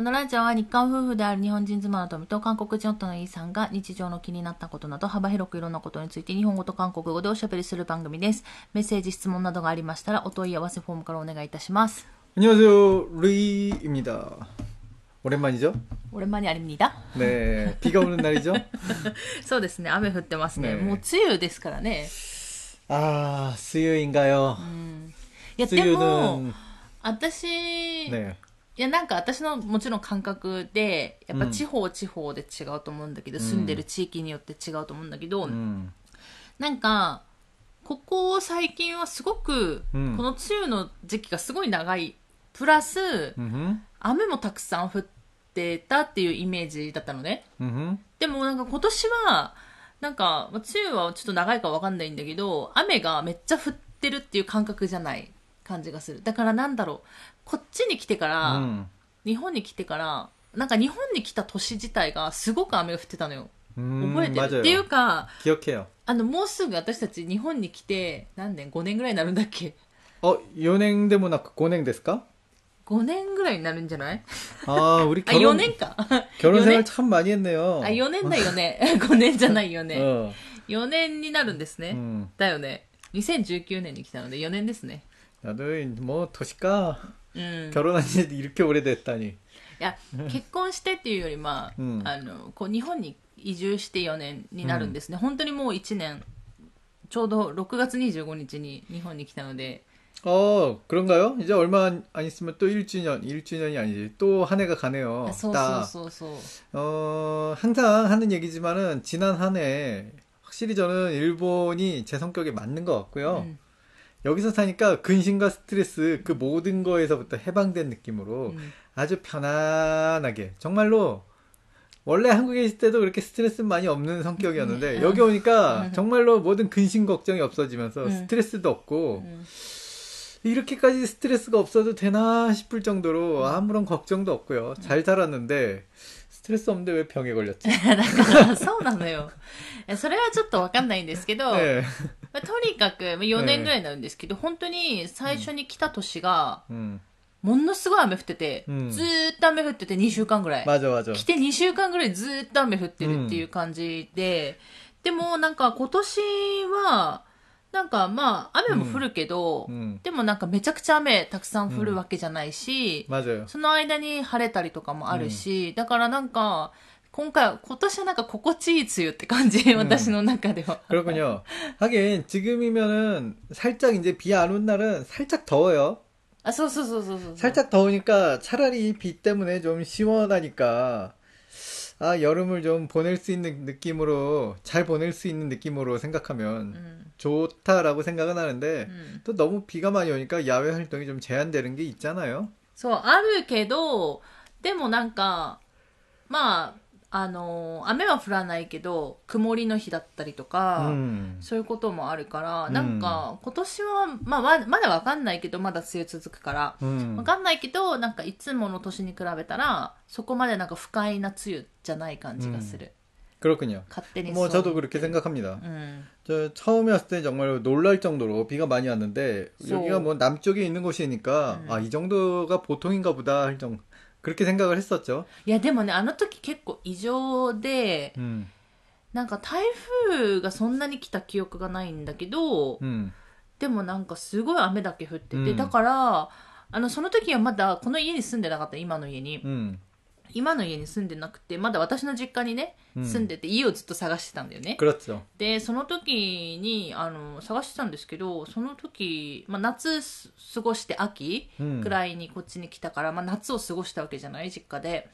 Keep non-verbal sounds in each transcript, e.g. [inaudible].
このラジオは日韓夫婦である日本人妻の富と韓国人夫のイーさんが日常の気になったことなど幅広くいろんなことについて日本語と韓国語でおしゃべりする番組です。メッセージ、質問などがありましたらお問い合わせフォームからお願いいたします。 안녕하세요. 루이입니다. 오랜만이죠? 오랜만이 아닙니다. 네. 비가 오는 날이죠? そうですね、雨降ってますね。ねもう梅雨ですからね。 아, 수요인가요? いや、でも、 수요는 私、 네. やなんか私のもちろん感覚でやっぱ地方地方で違うと思うんだけど、うん。住んでる地域によって違うと思うんだけど、うん。なんかここ最近はすごく、うん。この梅雨の時期がすごい長い。プラス、うん雨もたくさん降ってたっていうイメージだったのね。うんでもなんか今年はなんか梅雨はちょっと長いかわかんないんだけど雨がめっちゃ降ってるっていう感覚じゃない感じがするだからなんだろうこっちに来てから、 음. 日本に来てから、なんか日本に来た年自体がすごく雨が降ってたのよ。 음, 覚えてる。 맞아요. っていうか、 기억해요. あの、もうすぐ私たち日本に来て、何年 ?5 年ぐらいになるんだっけ 어, 연행でもなく 고냉 ですか? 5年ぐらいになるんじゃない 아, 우리 あ、4 결혼 年か。 [laughs] 결혼 4 생활 年 참 많이 했네요. あ、4年だよね。[laughs] 5年じゃないよね。 어. 4年になるんですね。 음. だよね。2019年に来たので4年ですね。 나도 뭐 도시가 うん。 결혼한 지 이렇게 오래됐다니. いや、結婚してっていうより、まあ、うんあの、こう、日本に移住して4年になるんですね。本当にもう1年、ちょうど6月25日に日本に来たので、 어, 그런가요? 이제 얼마 안, 안 있으면 또 1주년, 1주년이 아니지. 또 한 해가 가네요. あそうそう 딱 そうそう。 어, 항상 하는 얘기지만은 지난 한 해 확실히 저는 일본이 제 성격에 맞는 것 같고요. 음. 여기서 사니까 근심과 스트레스 그 모든 거에서부터 해방된 느낌으로 음. 아주 편안하게 정말로 원래 한국에 있을 때도 그렇게 스트레스 많이 없는 성격이었는데 음. 여기 오니까 [laughs] 정말로 모든 근심 걱정이 없어지면서 음. 스트레스도 없고 음. 이렇게까지 스트레스가 없어도 되나 싶을 정도로 아무런 걱정도 없고요. 잘 살았는데 스트레스 없는데 왜 병에 걸렸지? だから、そうなのよ。えそれはちょっとわかんないんですけど、 네. [laughs] まあ、とにかく、4年ぐらいになるんですけど、本当に最初に来た年が、うん。ものすごい雨降ってて、うん、ずーっと雨降ってて2週間ぐらい。まじまじ来て2週間ぐらいずーっと雨降ってるっていう感じで、うん、でもなんか今年は、なんかまあ雨も降るけど、うん、でもなんかめちゃくちゃ雨たくさん降るわけじゃないし、その間に晴れたりとかもあるし、だからなんか、今回、今年はなんか心地いい梅雨って感じ、私の中では。 그렇군요. 하긴 지금이면은 살짝 이제 비 안 온 날은 살짝 더워요. あ、そうそうそうそうそう。 살짝 더우니까 차라리 비 때문에 좀 시원하니까 아 여름을 좀 보낼 수 있는 느낌으로 잘 보낼 수 있는 느낌으로 생각하면 うん。 좋다라고 생각은 하는데 うん。 또 너무 비가 많이 오니까 야외 활동이 좀 제한되는 게 있잖아요. そう、あるけど、でもなんか、まあ、 あの、雨は降らないけど、曇りの日だったりとか、 음. そういうこともあるから、うんなんか、今年は、まあ、ままだわかんないけど、まだ梅雨続くから、 음. わかんないけど、なんかいつもの年に比べたら、そこまでなんか不快な梅雨じゃない感じがする。 그렇군요. 勝手に 뭐 そう 저도 그렇게 생각합니다. うん。 저 처음에 왔을 때 정말 놀랄 정도로 비가 많이 왔는데 소- 여기가 뭐 남쪽에 있는 곳이니까 음. 아 이 정도가 보통인가 보다 할 정도 그렇게 생각을 했었죠. いや、でもね、あの時結構異常で、 음. なんか台風がそんなに来た記憶がないんだけど、 음. でもなんかすごい雨だけ降ってて、うんだから、あの、その時はまだこの家に住んでなかった、今の家に。 음. 今の家に住んでなくて、まだ私の実家にね、うん住んでて、家をずっと探してたんだよね。 그렇죠. で、その時に、あの、探してたんですけど、その時、まあ、夏す過ごして秋 음. くらいにこっちに来たから、まあ、夏を過ごしたわけじゃない実家で。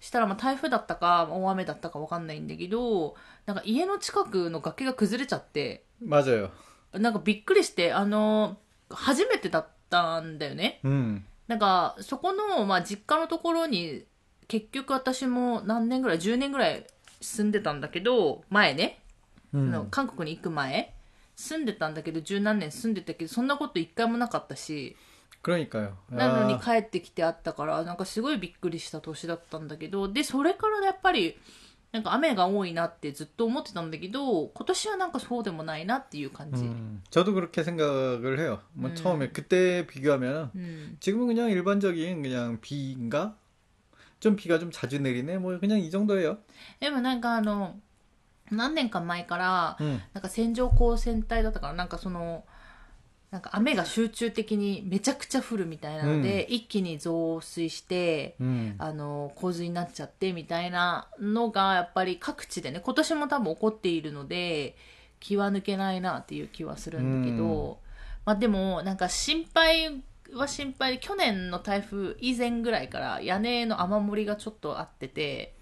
したら、まあ、台風だったか、大雨だったかわかんないんだけど、なんか家の近くの崖が崩れちゃって、 맞아요. なんかびっくりして、あの、初めてだったんだよね。 음. なんか、そこの、まあ、実家のところに、 結局私も何年ぐらい、10年ぐらい住んでたんだけど、前ね、あの 음. 韓国に行く前、住んでたんだけど、十何年住んでたけど、そんなこと一回もなかったし、 그러니까요. なのに 아, 帰ってきてあったから、なんかすごいびっくりした年だったんだけど、で、それからやっぱり、なんか雨が多いなってずっと思ってたんだけど、今年はなんかそうでもないなっていう感じ。 음. 저도 그렇게 생각을 해요. 뭐 음. 처음에 그때 비교하면 うん。 지금은 그냥 일반적인 그냥 비인가? 좀 비가 좀 자주 내리네. 뭐 그냥 이 정도예요. でもなんかあの、何年か前から、 음. なんか線状降水帯だったから、なんかその、なんか雨が集中的にめちゃくちゃ降るみたいなので、一気に増水して、 음. あの、洪水になっちゃってみたいなのが、やっぱり各地でね、今年も多分起こっているので、気は抜けないなっていう気はするんだけど、まあでも、なんか心配 は心配で去年の台風以前ぐらいから屋根の雨漏りがちょっとあってて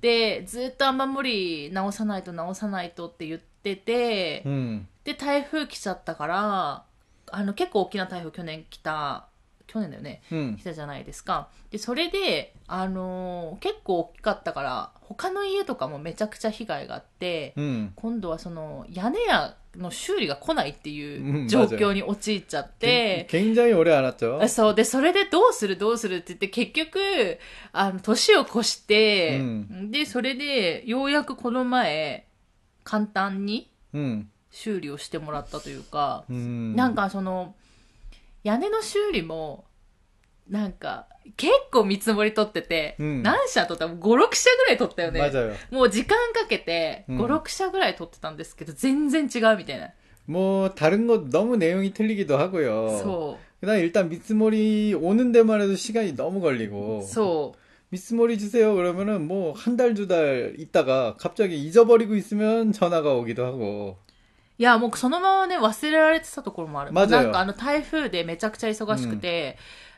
でずっと雨漏り直さないと直さないとって言ってて、うん、で台風来ちゃったからあの結構大きな台風去年来た去年だよね、うん、来たじゃないですか。でそれで、あのー、結構大きかったから他の家とかもめちゃくちゃ被害があって、うん、今度はその屋根やの修理が来ないってうんいう状況に陥っちゃって、 굉장히 오래 안 왔죠. あそう。で、それでどうするどうするって言って、結局、あの、年を越して、うで、それで、ようやくこの前、簡単に 음. 修理をしてもらったというか、 음. なんかその、屋根の修理も、 なんか、結構見積もり取ってて、うん何社取った5、6社ぐらい取ったよね。 맞아요. もう時間かけて、うん5、6社ぐらい取ってたんですけど、全然違うみたいな。 뭐 다른 것 너무 내용이 틀리기도 하고요. そ 그다음 일단 밑스몰이 오는 데만 해도 시간이 너무 う。 걸리고 そう。 밑스몰이 주세요 그러면은 뭐 한 달 두 달 있다가 갑자기 잊어버리고 있으면 전화가 오기도 하고 いや、もうそのままね、忘れられてたところもある。맞아요 なんかあの台風でめちゃくちゃ忙しくて、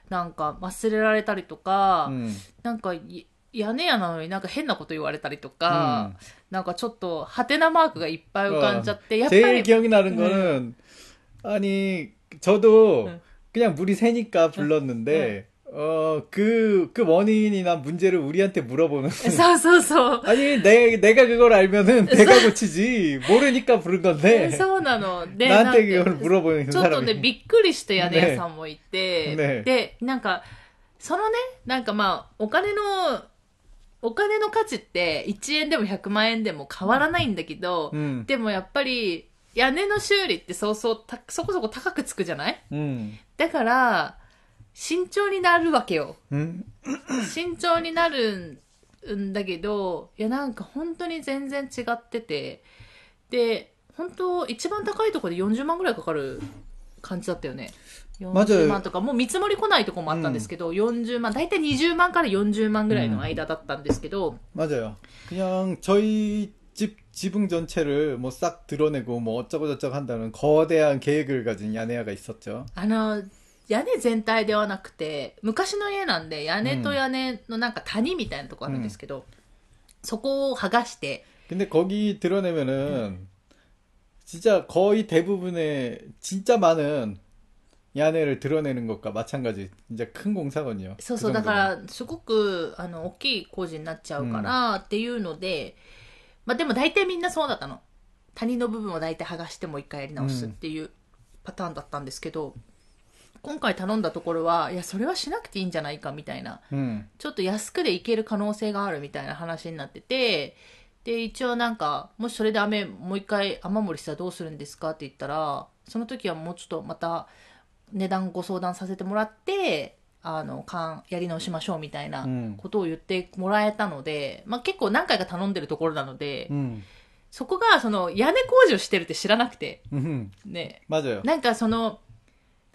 なんか忘れられたりとか、 음. なんかい屋根屋なのになんか変なこと言われたりとか、なんかちょっと、ハテナマークがいっぱい浮かんじゃって、やっぱ 제일 り、 기억이 나는 음. 거는 아니 저도 음. 그냥 물이 새니까 불렀는데 어 그 그 원인이나 문제를 우리한테 물어보는 そうそうそう。 아니 내 내가 그걸 알면은 내가 고치지 모르니까 부른 건데 そうなの。で、なんか 나한테 그걸 물어보는 ちょっとね、 사람이 びっくりした屋根屋さんもいて、ねねで、なんか、そのね、なんかまあ、お金の、お金の価値って1円でも100万円でも変わらないんだけど、 음, でもやっぱり、屋根の修理ってそうそうた、そこそこ高くつくじゃない 음, だから、 慎重になるわけよ。 음, 慎重になるんだけど、いやなんか本当に全然違ってて、で、本当一番高いところで40万ぐらいかかる感じだったよね。40万とか、もう見積もり来ないとこもあったんですけど、40万、だいたい20万から40万ぐらいの間だったんですけど、 맞아요. 그냥 저희 집 지붕 전체를 뭐 싹 드러내고 뭐 어쩌고 저쩌고 한다는 거대한 계획을 가진 야네아가 있었죠. あの、 屋根全体ではなくて、昔の家なんで屋根と屋根のなんか谷みたいなとこあるんですけど、そこを剥がして、 근데 거기 드러내면은 진짜 거의 대부분의 진짜 많은 야네를 드러내는 것과 마찬가지 진짜 큰 공사거든요. そう 그 そう、だ 정도면. から、すごく、あの、大きい工事になっちゃうから、っていうので、まあでも大体みんなそうだったの。谷の部分を大体剥がしてもう一回やり直すっていうパターンだったんですけど、 今回頼んだところはいやそれはしなくていいんじゃないかみたいな、うん、ちょっと安くでいける可能性があるみたいな話になっててで一応なんかもしそれで雨もう一回雨漏りしたらどうするんですかって言ったらその時はもうちょっとまた値段ご相談させてもらってあのやり直しましょうみたいなことを言ってもらえたので、うん、まあ、結構何回か頼んでるところなので。うん。そこがその屋根工事をしてるって知らなくて、うん、ね、ま、なんかその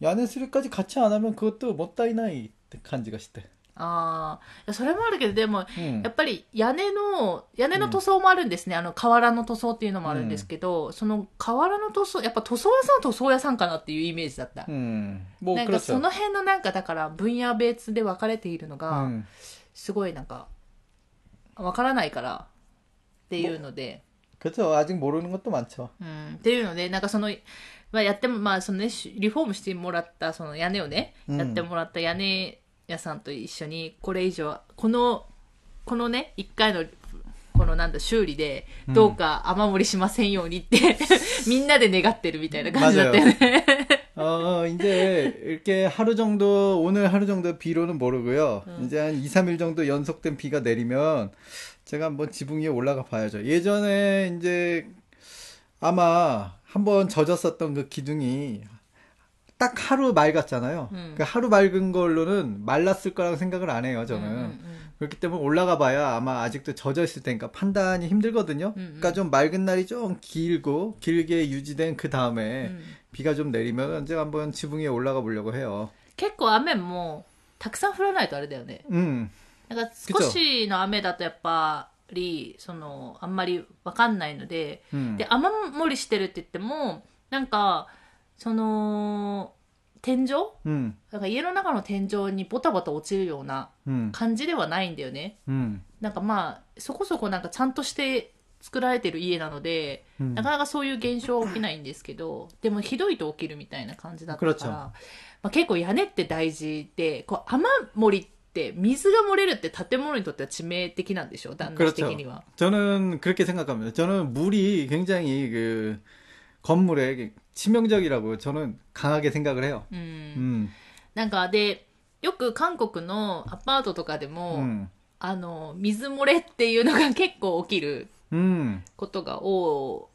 うん。 야내 수리까지 같이 안 하면 그것도 못ったいないって感じがして.ああ、いやそれもあるけど、でも、 음. やっぱり屋根の、屋根の塗装もあるんですね。あの、瓦の塗装っていうのもあるんですけど、その瓦の塗装、やっぱ塗装屋さんは塗装屋さんかなっていうイメージだった。 음. 뭐 なんかそ 그렇죠. の辺のなんかだから分野別で分かれているのが、 음. すごいなんか、分からないからっていうので、 그렇죠. 아직 모르는 것도 많죠. うん、っていうので、なんかその、 まあ、やっても、まあ、そのね、しリフォームしてもらった、その屋根をね、うんやってもらった屋根屋さんと一緒に、これ以上、この このね、一回の、このなんだ、修理で、どうか雨漏りしませんようにって、[laughs] みんなで願ってるみたいな感じだったよね。 [laughs] 어, 이제 이렇게 하루 정도, 오늘 하루 정도 비로는 모르고요. 이제 한 2, 3일 정도 연속된 비가 내리면 제가 한번 지붕 위에 올라가 봐야죠. 예전에 이제 아마 한번 젖었었던 그 기둥이 딱 하루 맑았잖아요. 음. 그 하루 맑은 걸로는 말랐을 거라고 생각을 안 해요, 저는. 음, 음, 그렇기 때문에 올라가 봐야 아마 아직도 젖어 있을 테니까 판단이 힘들거든요. 음, 그러니까 좀 맑은 날이 좀 길고 길게 유지된 그 다음에 うん비가 좀 내리면 제가 한번 지붕 위에 올라가 보려고 해요. 結構雨も、たくさん降らないとあれだよね。 음, なんか少しの雨だとやっぱ りそのあんまり分かんないので、うん、で雨漏りしてるって言ってもなんかその天井、うん、なんか家の中の天井にボタボタ落ちるような感じではないんだよね、うん、なんかまあそこそこなんかちゃんとして作られてる家なので、うん、なかなかそういう現象は起きないんですけどでもひどいと起きるみたいな感じだったから、まあ、結構屋根って大事でこう雨漏りって 水が漏れるって建物にとっては致命的なんでしょ断熱 그렇죠. 的には。 저는 그렇게 생각합니다. 저는 물이 굉장히 그 건물에 치명적이라고 저는 강하게 생각을 해요. うん。 음, なんかで、よく韓国のアパートとかでも、 음, あの、水漏れっていうのが結構起きる 음. ことが多い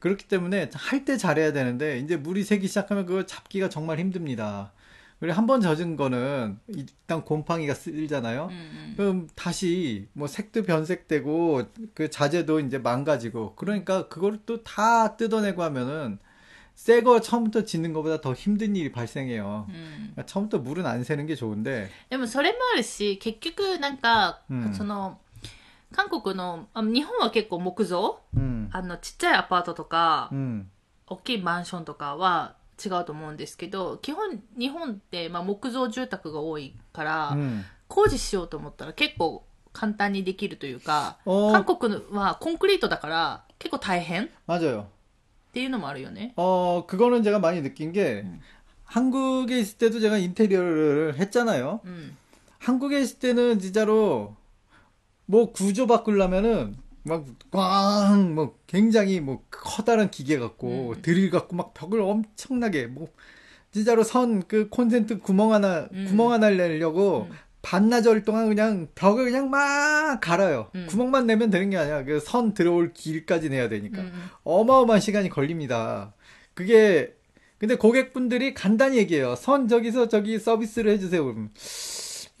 うんうん。 그렇기 때문에 할 때 잘해야 되는데, 이제 물이 새기 시작하면 그거 잡기가 정말 힘듭니다. 그리고 한 번 젖은 거는 일단 곰팡이가 쓸잖아요. うんうん。 그럼 다시 뭐 색도 변색되고 그 자재도 이제 망가지고 그러니까 그걸 또 다 뜯어내고 하면은 새 거 처음부터 짓는 것보다 더 힘든 일이 발생해요. うん 그러니까 처음부터 물은 안 새는 게 좋은데 でもそれもあるし、結局なんか、うんその、 韓国の、あ日本は結構木造 음, あの、ちっちゃいアパートとか、 음, 大きいマンションとかは違うと思うんですけど、基本、日本って、まあ、木造住宅が多いから、 음. 工事しようと思ったら結構簡単にできるというか、 어, 韓国はコンクリートだから結構大変っ 맞아요. ていうのもあるよね。 어, 그거는 제가 많이 느낀 게 음. 한국에 있을 때도 제가 인테리어를 했잖아요. うん。 한국에 있을 때는 진짜로 뭐 구조 바꾸려면은 막꽝뭐 굉장히 뭐 커다란 기계 갖고 음. 드릴 갖고 막 벽을 엄청나게 뭐 진짜로 선 그 콘센트 구멍 하나 음. 구멍 하나 내려고 음. 반나절 동안 그냥 벽을 그냥 막 갈아요. 음. 구멍만 내면 되는 게 아니야. 그 선 들어올 길까지 내야 되니까 음. 어마어마한 시간이 걸립니다. 그게 근데 고객분들이 간단히 얘기해요. 선 저기서 저기 서비스를 해주세요. 그러면. 면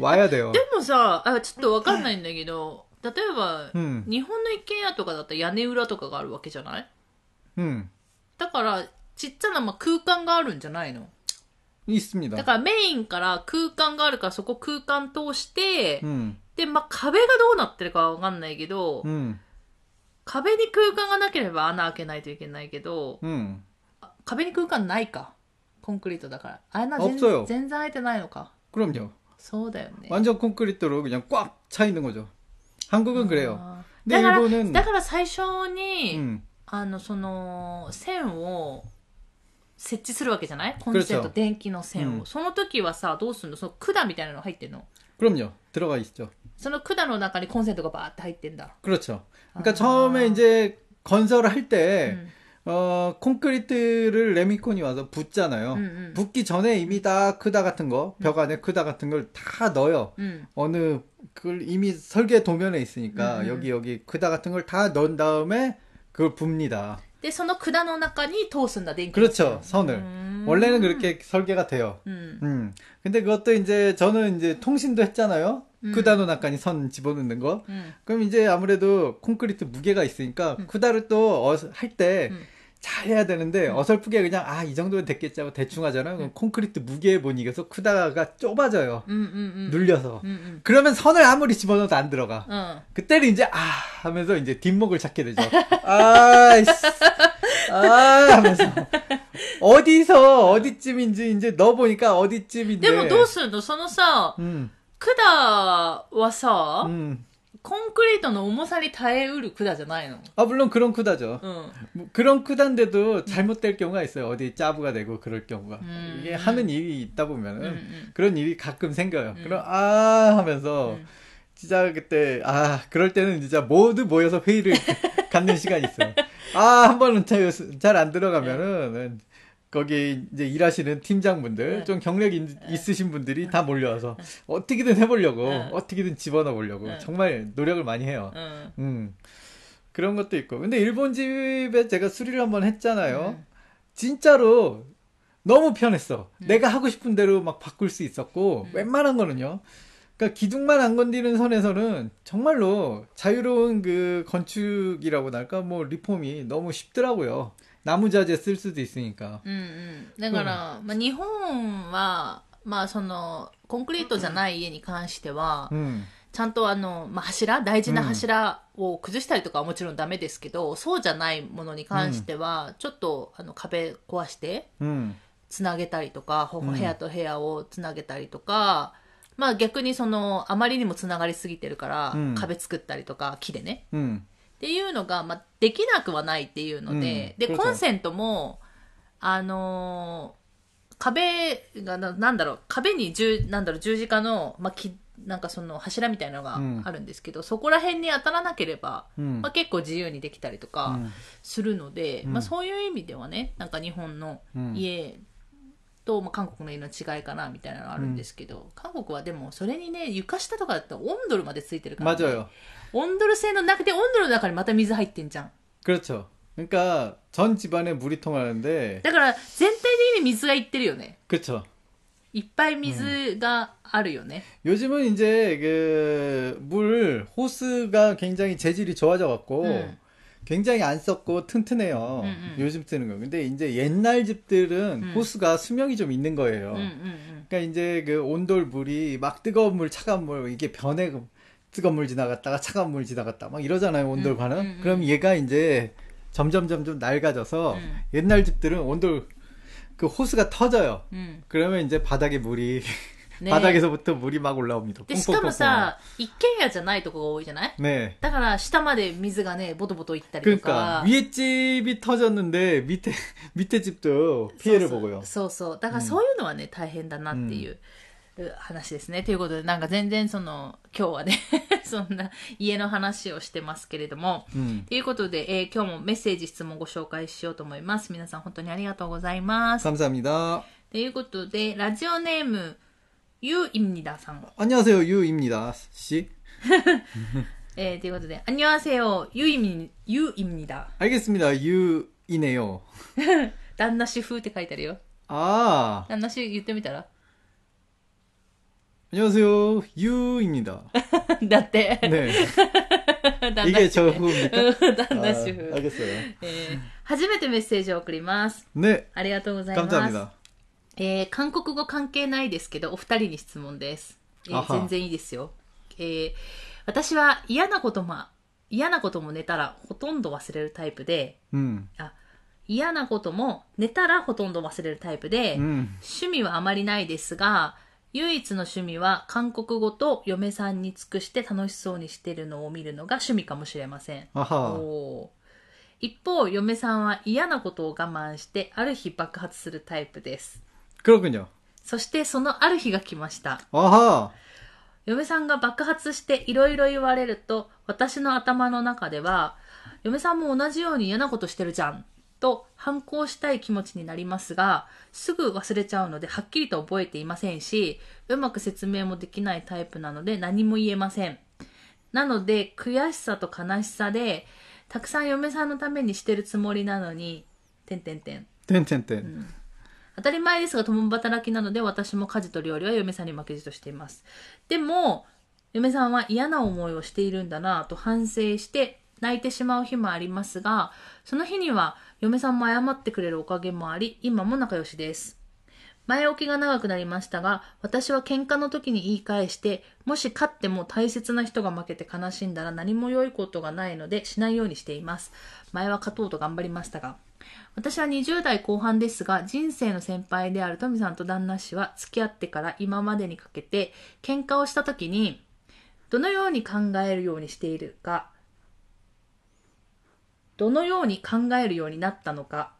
와야 돼요. でもさ、あ、ちょっとわかんないんだけど、例えば、 음, 日本の一軒家とかだったら屋根裏とかがあるわけじゃない 음, だから、ちっちゃなまあ空間があるんじゃないの 있습니다. だからメインから空間があるからそこ空間通して、 음, で、まあ壁がどうなってるかわかんないけど、 음, 壁に空間がなければ穴開けないといけないけど、 음. あ壁に空間ないか。コンクリートだから。穴全 없어요 全然開いてないのか。 그럼요. そうだよね。 완전 콘크리트로 그냥 꽉 차 있는 거죠. 한국은 그래요. あー 근데 だから、 일본은 だから最初に、 음, あの、その、線を設置するわけじゃないコンセント、 그렇죠 電気の線を。うんその時はさ、どうするのその管みたいなの入ってんの 그럼요. 들어가 있죠. その管の中にコンセントがバーって入ってんだ。 그렇죠. 그러니까 아. 처음에 이제 건설을 할 때 うん 어, 콘크리트를 레미콘이 와서 붓잖아요. 음, 음. 붓기 전에 이미 다 크다 같은 거, 벽 안에 크다 같은 걸 다 넣어요. うん。 어느, 그걸 이미 설계 도면에 있으니까 음, 음. 여기, 여기 크다 같은 걸 다 넣은 다음에 그걸 붓니다. で、その管の中に通すんだ、電気。 그렇죠. 선을. 음. 원래는 그렇게 설계가 돼요. うん。 음. 근데 그것도 이제 저는 이제 통신도 했잖아요. 음. 쿠다노 나까니 선 집어넣는 거. うん。 그럼 이제 아무래도 콘크리트 무게가 있으니까 쿠다를 또 할 때 음. 잘 해야 되는데 어설프게 그냥 아 이 정도면 됐겠지 하고 대충 하잖아요. 그럼 콘크리트 무게에 못 이겨서 쿠다가 좁아져요. うんうんうん。 눌려서. うんうん。 그러면 선을 아무리 집어넣어도 안 들어가. うん。 그때는 이제 아 하면서 이제 뒷목을 찾게 되죠. [laughs] 아이씨. 아 하면서 어디서 어디쯤인지 이제 넣어 보니까 어디쯤인데. でもどうするのそのさ、 음, 管はさ、 음. コンクリートの重さに耐えうる管じゃないの 아 물론 그런 쿠다죠. うん。 뭐 그런 쿠다인데도 잘못될 경우가 있어요. 어디 짜부가 되고 그럴 경우가. 음. 이게 하는 일이 있다 보면은 음, 음. 그런 일이 가끔 생겨요. 음. 그럼 아 하면서 음. 진짜 그때 아 그럴 때는 진짜 모두 모여서 회의를 [laughs] 갖는 시간이 있어요. 아 한 번은 잘 안 들어가면은 거기 이제 일하시는 팀장분들 네. 좀 경력 있, 있으신 분들이 다 몰려와서 어떻게든 해보려고 네. 어떻게든 집어넣어 보려고 네. 정말 노력을 많이 해요. 음. 그런 것도 있고. 근데 일본 집에 제가 수리를 한번 했잖아요. 음. 진짜로 너무 편했어. 음. 내가 하고 싶은 대로 막 바꿀 수 있었고, 음. 웬만한 거는요. 그러니까 기둥만 안 건드리는 선에서는 정말로 자유로운 그 건축이라고 할까, 뭐 리폼이 너무 쉽더라고요. 나무 자재 쓸 수도 있으니까. うんうん。だから、まあ、日本は、まあ、その、コンクリートじゃない家に関しては、 음. ちゃんとあの、まあ、柱、大事な柱を崩したりとかはもちろんダメですけど、そうじゃないものに関しては、ちょっと、あの、壁壊して、 음. つなげたりとか、ほうん部屋と部屋をつなげたりとか、まあ逆にその、あまりにもつながりすぎてるから、うん壁作ったりとか、木でね。 음. っていうのが、まあ、できなくはないっていうので、うん、で、コンセントも、あのー、壁がな、なんだろう、壁に十、なんだろう、十字架の、まあ、き、なんかその柱みたいなのがあるんですけど、うん、そこら辺に当たらなければ、うん、まあ、結構自由にできたりとかするので、まあ、そういう意味ではね、なんか日本の家と、まあ、韓国の家の違いかなみたいなのがあるんですけど、韓国はでもそれにね、床下とかだと温度までついてるから、ね、温ドル製のなくて温ドルの中にまた水入ってんじゃん。 그렇죠. 그러니까 전 집안에 물이 통하는데, だから全体的に水がいってるよね。 그렇죠. いっぱい水があるよね。 요즘은 이제 그 물 호스가 굉장히 재질이 좋아져 갖고 음. 굉장히 안 썩고 튼튼해요. 음, 음. 요즘 쓰는 거. 근데 이제 옛날 집들은 음. 호스가 수명이 좀 있는 거예요. うんうんうん。 그러니까 이제 그 온돌 물이 막 뜨거운 물, 차가운 물 이게 변해 뜨거운 물 지나갔다가 차가운 물 지나갔다 막 이러잖아요. 온돌 음, 관은. 음, 음. 그럼 얘가 이제 점점 점점 낡아져서 음. 옛날 집들은 온돌 그 호스가 터져요. うん。 그러면 이제 바닥에 물이 ね 바닥에서부터 물이 막 올라옵니다. で、しかも 뽕뽕뽕뽕. さ、一軒家じゃないとこが多いじゃない 네. だから下まで水がね、ボトボト行ったりと 그러니까 か。 위에 집이 터졌는데 밑에 밑에 집도 피해를 そうそう 보고요. そうそう。だからそういうのはね、大変だなっていう。う 話ですね。ということで、なんか全然その、今日はね、[laughs] そんな家の話をしてますけれども、 음. ということで、えー今日もメッセージ、質問をご紹介しようと思います。皆さん本当にありがとうございます。 감사합니다. ということで、ラジオネーム、ゆういみにださん。 안녕하세요 유입니다 씨. [laughs] えーということで、あにわせよ、ゆいみ、ゆいみにだ。 알겠습니다. 유이네요. [laughs] 旦那主婦って書いてあるよ。 아 旦那主言ってみたら 안녕하세요 유입니다. [laughs] だって。 네 旦那 이게 主婦 저 후입니까? うん旦 아, 那主婦。 알겠어요. えー初めてメッセージを送ります。 네 ありがとうございます。 감사합니다. えー韓国語関係ないですけど、お二人に質問です。えーあは全然いいですよ。えー私は嫌なことも、嫌なことも寝たらほとんど忘れるタイプで、 음 あ、嫌なことも寝たらほとんど忘れるタイプで、 음 趣味はあまりないですが、 唯一の趣味は韓国語と嫁さんに尽くして楽しそうにしてるのを見るのが趣味かもしれません。 아하 おー一方、嫁さんは嫌なことを我慢して、ある日爆発するタイプです。 그렇군요. そしてそのある日が来ました。 아하 嫁さんが爆発していろいろ言われると、私の頭の中では、嫁さんも同じように嫌なことしてるじゃんっ と反抗したい気持ちになりますが、すぐ忘れちゃうのではっきりと覚えていませんし、うまく説明もできないタイプなので何も言えません。なので、悔しさと悲しさで、たくさん嫁さんのためにしてるつもりなのに、てんてんてん。てんてんてん。当たり前ですが、共働きなので私も家事と料理は嫁さんに負けじとしています。でも、嫁さんは嫌な思いをしているんだなと反省して泣いてしまう日もありますが、その日には嫁さんも謝ってくれるおかげもあり、今も仲良しです。前置きが長くなりましたが、私は喧嘩の時に言い返して、もし勝っても大切な人が負けて悲しんだら何も良いことがないのでしないようにしています。前は勝とうと頑張りましたが。私は20代後半ですが、人生の先輩である富さんと旦那氏は付き合ってから今までにかけて、喧嘩をした時に、どのように考えるようにしているか、どのように考えるようになったのか、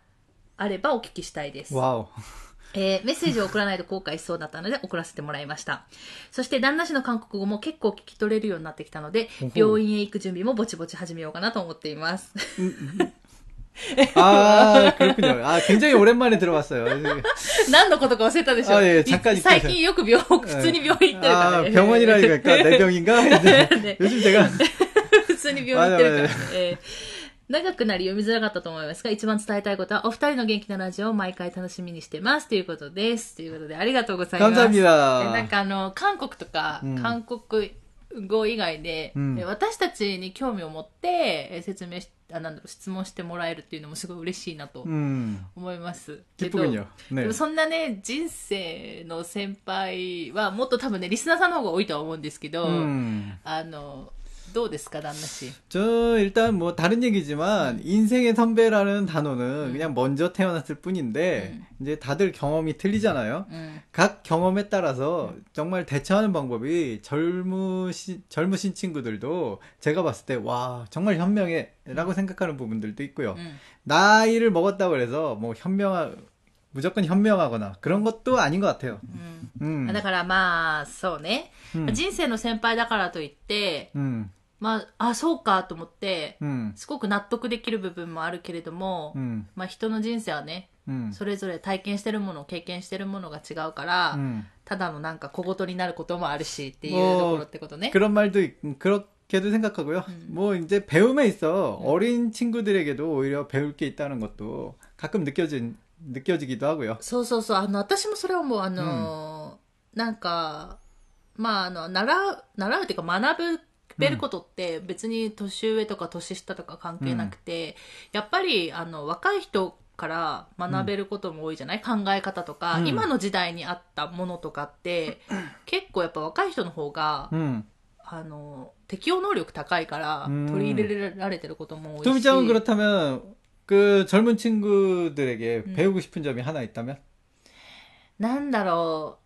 あればお聞きしたいです。わお。[laughs] えー、メッセージを送らないと後悔しそうだったので送らせてもらいました。そして旦那氏の韓国語も結構聞き取れるようになってきたので、病院へ行く準備もぼちぼち始めようかなと思っています。아 그렇군 요. あ굉장히 오랜만에 들어봤어 요. 난너 것도 어색하다 시. よく病普通に病院行ってるから. 아, 병원이라니까내病院가 [laughs]? 요즘 제가 [laughs] 普通に病院行ってるから.ね.長くなり読みづらかったと思いますが、一番伝えたいことは、お二人の元気なラジオを毎回楽しみにしてます。ということです。ということで、ありがとうございます。なんかあの、韓国とか、うん、韓国語以外で、うん、私たちに興味を持って説明しあなんだろう質問してもらえるっていうのもすごい嬉しいなと思います、うん、けど、ね、でもそんなね人生の先輩はもっと多分ねリスナーさんの方が多いとは思うんですけど、うん、あの どうですか、旦那氏。 저 일단 뭐 다른 얘기지만 인생의 선배라는 단어는 그냥 먼저 태어났을 뿐인데 이제 다들 경험이 틀리잖아요. うん。 각 경험에 따라서 정말 대처하는 방법이 젊으신 젊으신 친구들도 제가 봤을 때 와 정말 현명해라고 생각하는 부분들도 있고요. うん。 나이를 먹었다고 해서 뭐 현명하 무조건 현명하거나 그런 것도 아닌 것 같아요. うん。 음, だからまあ、そうね、うん人生の先輩だからといって、 음, まあ、あ、そうかと思って、 음, すごく納得できる部分もあるけれども、 음, まあ人の人生はね、 음, それぞれ体験してるもの、経験してるものが違うから、 음. ただのなんか小言になることもあるしっていうもうところってことね。 그런 말도 있- 그렇게도 생각하고요. 뭐 이제 배움에 있어 어린 친구들에게도 오히려 배울 게 있다는 것도 가끔 느껴진 느껴지기도 하고요. そうそうそう。あの、私もそれはもう、あのーなんか、まあ、あの、習う、習うっていうか学 べることって別に年上とか年下とか関係なくて、やっぱり、あの、若い人から学べることも多いじゃない、考え方とか、うん今の時代にあったものとかって、結構やっぱ若い人の方が、 음. あの、適応能力高いからうん、取り入れられてることも多いし。 토미짱은 그렇다면 그 젊은 친구들에게 음. 배우고 싶은 점이 하나 있다면? なんだろう。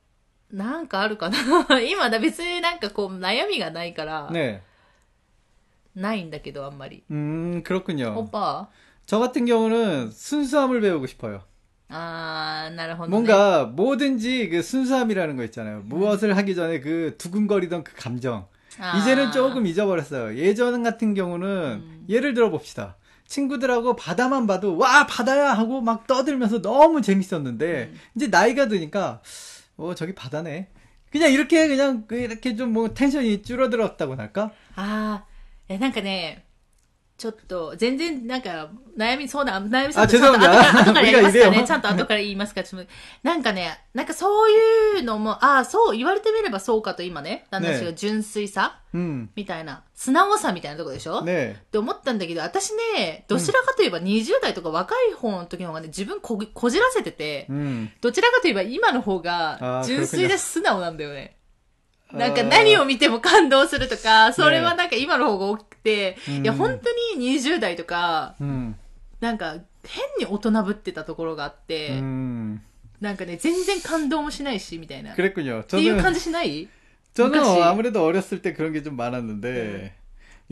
なんかあるかな今だ別になんかこう悩みがないから、 네. [laughs] ないんだけどあんまり。 음, オ 그렇군요. パ 저 같은 경우는 순수함을 배우고 싶어요. あー、なるほど、ね。 뭔가 뭐든지 그 순수함이라는 거 있잖아요. 무엇을 하기 전에 그 두근거리던 그 감정. あー 이제는 조금 잊어버렸어요. 예전 같은 경우는 음. 예를 들어 봅시다. 친구들하고 바다만 봐도 와 바다야 하고 막 떠들면서 너무 재밌었는데 음. 이제 나이가 드니까 어 저기 바다네. 그냥 이렇게 그냥 그 이렇게 좀 뭐 텐션이 줄어들었다고 할까? あー、え、なんかね、 ちょっと、全然、なんか、悩み、そうだ、悩みそうだ、ちょんと後からやりますかね。ちゃんと後から言いますか。ちょっとなんかね、なんかそういうのも、ああ、そう、言われてみればそうかと今ね、なんですよ、純粋さ、うん、みたいな、素直さみたいなとこでしょ？ねって思ったんだけど、私ね、どちらかといえば20代とか若い方の時の方がね、自分ここじらせてて、うん、どちらかといえば今の方が、純粋で素直なんだよね。あーなんか何を見ても感動するとか、それはなんか今の方が大きくて、うんいや本当に20代とか、 음. なんか変に大人ぶってたところがあって、 음. なんかね、全然感動もしないし、みたいな。っ 그랬군요. ていう 저는 感じしない 저는昔 아무래도 어렸을 때 그런 게 좀 많았는데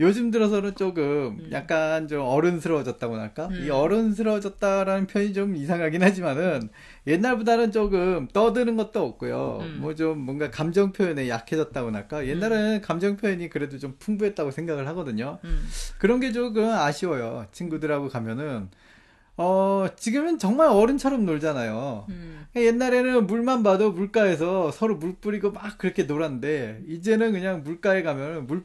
요즘 들어서는 조금 약간 좀 어른스러워졌다고 할까? 음. 이 어른스러워졌다라는 표현이 좀 이상하긴 하지만은 옛날보다는 조금 떠드는 것도 없고요. 음. 뭐좀 뭔가 감정 표현에 약해졌다고 할까? 옛날에는 감정 표현이 그래도 좀 풍부했다고 생각을 하거든요. うん。 그런 게 조금 아쉬워요. 친구들하고 가면은 어, 지금은 정말 어른처럼 놀잖아요. 음. 옛날에는 물만 봐도 물가에서 서로 물 뿌리고 막 그렇게 놀았는데, 이제는 그냥 물가에 가면 물,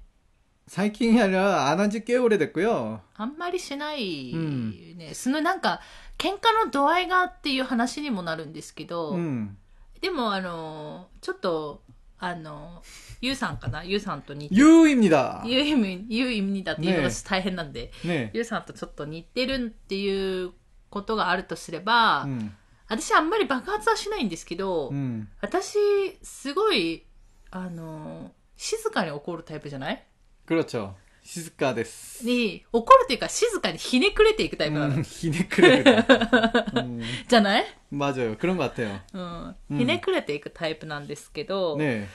最近 아니라 안 한 지 꽤 오래됐고요. あんまりしないうんね。そのなんか、喧嘩の度合いがっていう話にもなるんですけど、 음. でもあの、ちょっと、あの、ゆうさんかなゆうさんと似て 유입니다. ゆう意味、ゆう意味だっていうのがね大変なんで、 네. ゆうさんとちょっと似てるっていうことがあるとすれば、 음. 私あんまり爆発はしないんですけど、 음. 私、すごい、あの、静かに怒るタイプじゃない 그렇죠. 시스카 데스. に、怒るっていうか静かにひねくれていくタイプなの。 음, 히네크레. 음, [laughs] じゃない 맞아요. 그런 것 같아요. うん。うんひねくれていくタイプなんですけど、 네.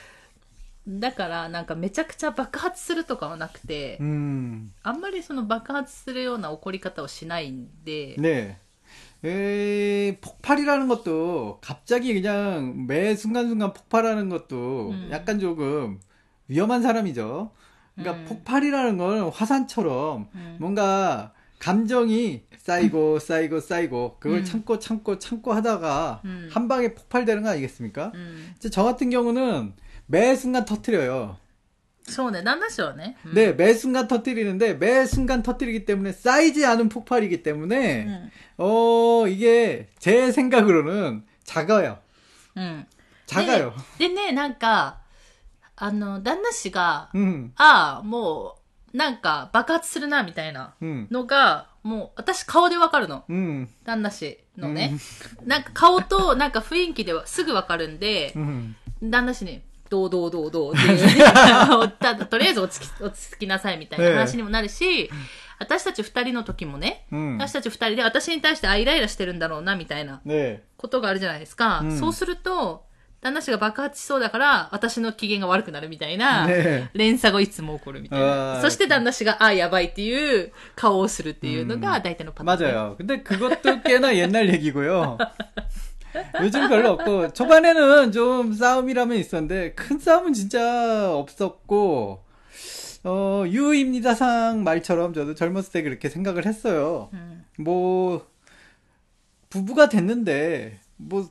だからなんかめちゃくちゃ爆発するとかはなくて、 음. あんまりその爆発するような怒り方をしないんで、 네. 에, 폭발이라는 것도 갑자기 그냥 매 순간순간 폭발하는 것도 음. 약간 조금 위험한 사람이죠. 그러니까 음. 폭발이라는 건 화산처럼 음. 뭔가 감정이 쌓이고 쌓이고 쌓이고 그걸 음. 참고 참고 참고 하다가 한 방에 폭발되는 거 아니겠습니까? 이제 저 같은 경우는 매 순간 터트려요. 손에 난다시오네. 네, 매 순간 터뜨리는데 매 순간 터뜨리기 때문에 쌓이지 않은 폭발이기 때문에 어 이게 제 생각으로는 작아요. 음. 작아요. 근데, 근데, 뭔가 あの、旦那氏が、うん。ああ、もう、なんか爆発するな、みたいなうん。のが、もう、私顔でわかるの。うん。旦那氏のね。なんか顔と、なんか雰囲気ではすぐわかるんでう、ん。旦那氏に、どうどうどうどうっていう [laughs] ただとりあえず落ち着き落ち着きなさいみたいな話にもなるし、私たち二人の時もね、うん。私たち二人で私に対してあイライラしてるんだろうなみたいなことがあるじゃないですか、そうすると 旦那氏が爆発しそうだから、私の機嫌が悪くなるみたいな、 네. 連鎖がいつも起こるみたいあな。ーそして旦那氏が、あ、やばいっていう顔をするっていうのが大体のパターン。 맞아요. 근데 그것도 꽤나 옛날 얘기고요. [laughs] 요즘 별로 없고 초반에는 좀 싸움이라면 있었는데 큰 싸움은 진짜 없었고 어 유입니다상 말처럼 저도 젊었을 때 그렇게 생각을 했어요. うん。 뭐 부부가 됐는데 뭐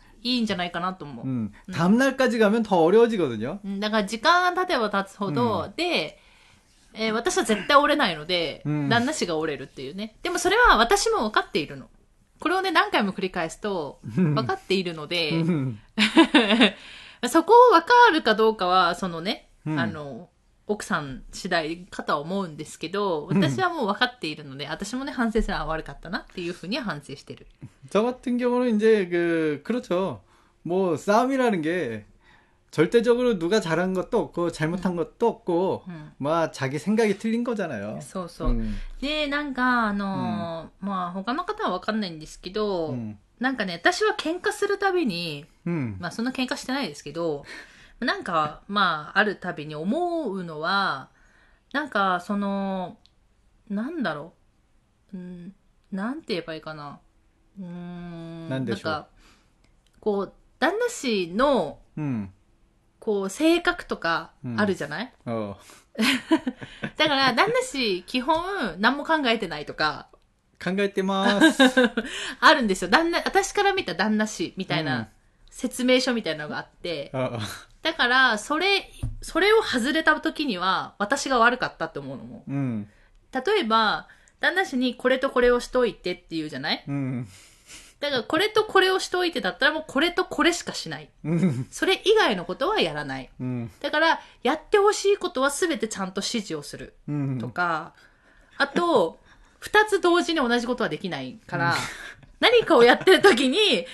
いいんじゃないかなと思う。 음. 다음 날까지 가면 더 어려워지거든요. うんだから時間が経てば経つほど、で、えー私は絶対折れないので、うん旦那氏が折れるっていうね。でもそれは私も分かっているの。これをね、何回も繰り返すと、分かっているので、 [laughs] 음, そこを分かるかどうかは、そのね、うんあの、 奥さん次第かとは思うんですけど、私はもう分かっているので、私もね、反省するのは悪かったなっていうふうには反省してる。 저 같은 경우는 이제 그 그렇죠. 뭐 싸움이라는 게 절대적으로 누가 잘한 것도 없고 잘못한 것도 없고 うん。 뭐 자기 생각이 틀린 거잖아요. そうそう。 음, で、なんか、あのーまあ、他の方は分かんないんですけど、 음, なんかね、私は喧嘩するたびに、 음, まあそんな喧嘩してないですけど、 なんか、まあ、あるたびに思うのは、なんか、その、なんだろう。うん、なんて言えばいいかな。うん、なんでしょう。なんか、こう、旦那氏の、うん、こう、性格とか、あるじゃない、うん、[laughs] だから、旦那氏、基本、何も考えてないとか。考えてます。[laughs] あるんですよ。旦那、私から見た旦那氏、みたいな。うん説明書みたいなのがあって、だから、それ、それを外れた時には、私が悪かったって思うのも。うん、例えば、旦那氏にこれとこれをしといてって言うじゃない、うん、だから、これとこれをしといてだったら、もうこれとこれしかしない。うん、それ以外のことはやらない。だから、やってほしいことは全てちゃんと指示をする。とか、あと、二つ同時に同じことはできないから、何かをやってる時に、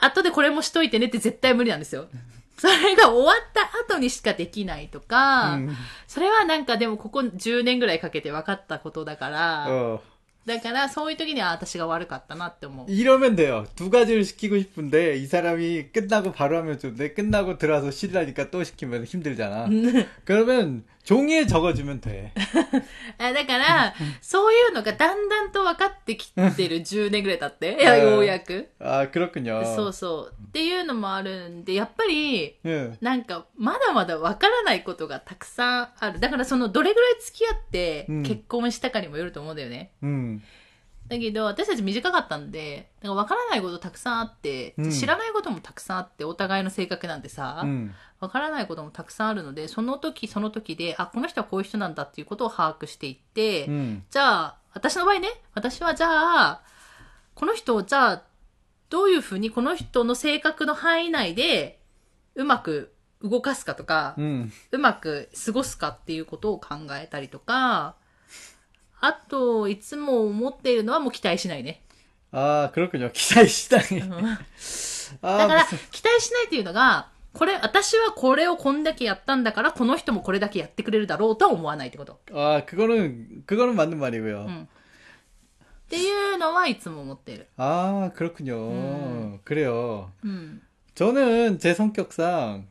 後でこれもしといてねって絶対無理なんですよ。[laughs] それが終わった後にしかできないとか、うんそれはなんかでもここ10年ぐらいかけて分かったことだから、 어. だからそういう時には私が悪かったなって思う。 이러면 돼요. 두 가지를 시키고 싶은데 이 사람이 끝나고 바로 하면 좋은데 끝나고 들어와서 쉬라니까 또 시키면 힘들잖아. 그러면 종이에 적어주면 돼. あだから、そういうのがだんだんと分かってきてる10[laughs] 年ぐらい経って、いや、ようやく。 아 그렇군요. そうそう。っていうのもあるんで、やっぱり、 예. なんか、まだまだわからないことがたくさんある。だからその、どれぐらい付き合ってうん結婚したかにもよると思うんだよね。 음. だけど、私たち短かったんで、だから分からないことたくさんあって、うん、知らないこともたくさんあって、お互いの性格なんてさ、うん、分からないこともたくさんあるので、その時その時で、あ、この人はこういう人なんだっていうことを把握していって、うん、じゃあ、私の場合ね、私はじゃあ、この人をじゃあ、どういうふうにこの人の性格の範囲内で、うまく動かすかとか、うまく過ごすかっていうことを考えたりとか、あと、いつも思っているのはもう期待しないね。 아 그렇군요. 기사의 시당이. だ 아 から 무슨 、期待しないっていうのが、これ、私はこれをこんだけやったんだから、この人もこれだけやってくれるだろうとは思わないってこと。 아 그거는 그거는 맞는 말이고요. うん。っていうのはいつも思っている。 아 그렇군요. 음. 그래요. うん。 저는 제 성격상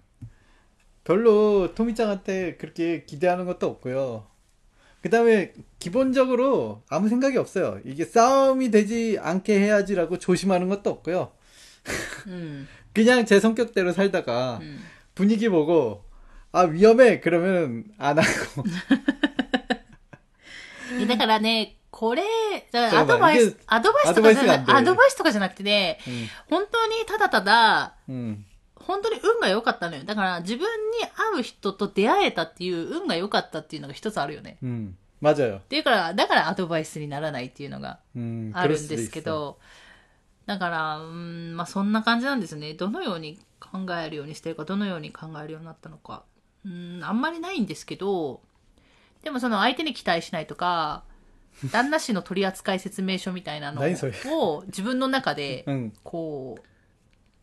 별로 토미짱한테 그렇게 기대하는 것도 없고요. 그 다음에 기본적으로 아무 생각이 없어요. 이게 싸움이 되지 않게 해야지라고 조심하는 것도 없고요. うん。 [laughs] 그냥 제 성격대로 살다가 うん。 분위기 보고 아 위험해 그러면 안 하고 [laughs] いやだからね、これ、だかそうらアドバイスいけ、アドバイスとかじゃなくアドバイスなんでアドバイスとかじゃなくてね、本当にただただ、 음, 本当に運が良かったのよ。だから自分に合う人と出会えたっていう運が良かったっていうのが一つあるよね。 음, 맞아요. っていうから、だからアドバイスにならないっていうのが 음, ある 그럴 ん 수도 ですけ 있어. ど、だから、うん、まあそんな感じなんですね。どのように考えるようにしてるか、どのように考えるようになったのか。うん、あんまりないんですけど、でもその相手に期待しないとか、旦那氏の取扱説明書みたいなの何それを[laughs] 自分の中で、 응. こう、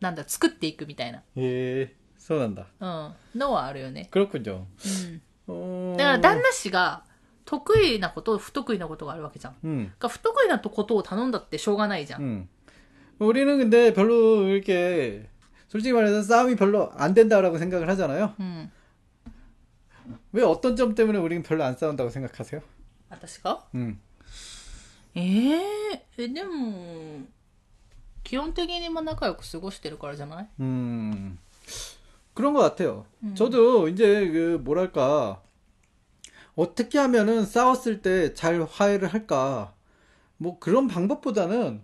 なんだ、作っていくみたいな、 예, 쏘난다. うん、のはあるよね。 그렇군요. うん。 어... だから旦那氏が得意なこと、不得意なことがあるわけじゃん。 음, だから不得意なことを頼んだってしょうがないじゃん。 음. 우리는 근데 별로 이렇게 솔직히 말해서 싸움이 별로 안 된다라고 생각을 하잖아요. うん。 왜 어떤 점 때문에 우리는 별로 안 싸운다고 생각하세요? 私が 음. えー、え、でも、 基本的にまあ仲良く過ごしてるからじゃない 음. 그런 것 같아요. 음. 저도 이제 그 뭐랄까 어떻게 하면은 싸웠을 때 잘 화해를 할까 뭐 그런 방법보다는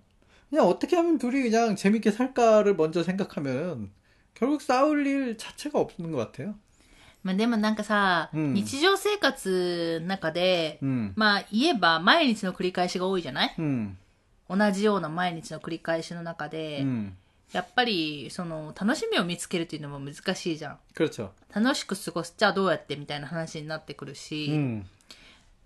그냥 어떻게 하면 둘이 그냥 재밌게 살까를 먼저 생각하면 결국 싸울 일 자체가 없는 것 같아요. まあでもなんかさ、うん日常生活の中で、 음. まあ言えば毎日の繰り返しが多いじゃない 음. 同じような毎日の繰り返しの中で、 음. やっぱりその楽しみを見つけるっていうのも難しいじゃん。 그렇죠. 楽しく過ごす。じゃあどうやってみたいな話になってくるし、 음.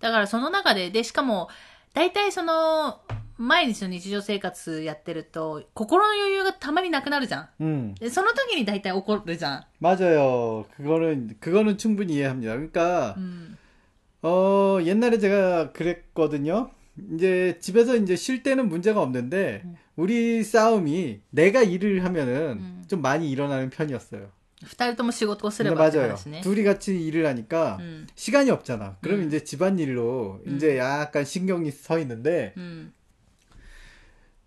だからその中で、で、しかも、大体その、毎日の日常生活やってると、心の余裕がたまになくなるじゃん。 음. で、その時に大体怒るじゃん。 맞아요. 그거는 그거는 충분히 이해합니다. 그러니까 うん。 어, 옛날에 제가 그랬거든요. 이제 집에서 이제 쉴 때는 문제가 없는데, 음. 우리 싸움이 내가 일을 하면은 음. 좀 많이 일어나는 편이었어요. 二人とも仕事をすれ 근데 ばって 맞아요. 話ね。 둘이 같이 일을 하니까 うん。 시간이 없잖아. 그럼 음. 이제 집안일로 음. 이제 약간 신경이 서 있는데, うん。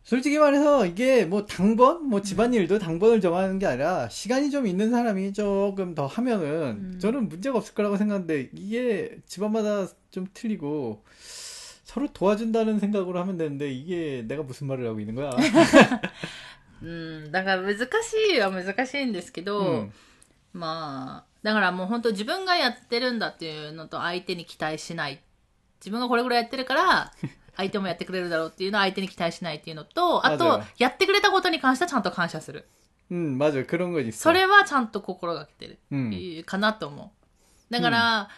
솔직히 말해서 이게 뭐 당번, 음. 뭐 집안일도 당번을 정하는 게 아니라 시간이 좀 있는 사람이 조금 더 하면은 음. 저는 문제가 없을 거라고 생각하는데 이게 집안마다 좀 틀리고 서로 도와준다는 생각으로 하면 되는데 이게 내가 무슨 말을 하고 있는 거야? [laughs] うん。だから難しいは難しいんですけど、 음. まあ、だからもう本当自分がやってるんだっていうのと相手に期待しない。自分がこれぐらいやってるから、 [laughs] 相手もやってくれるだろうっていうのは相手に期待しないっていうのと、[laughs] あ맞아요と、やってくれたことに関してはちゃんと感謝する。 음, 맞아요. 그런 건 있어. それはちゃんと心がけてる。うんかなと思う。だから、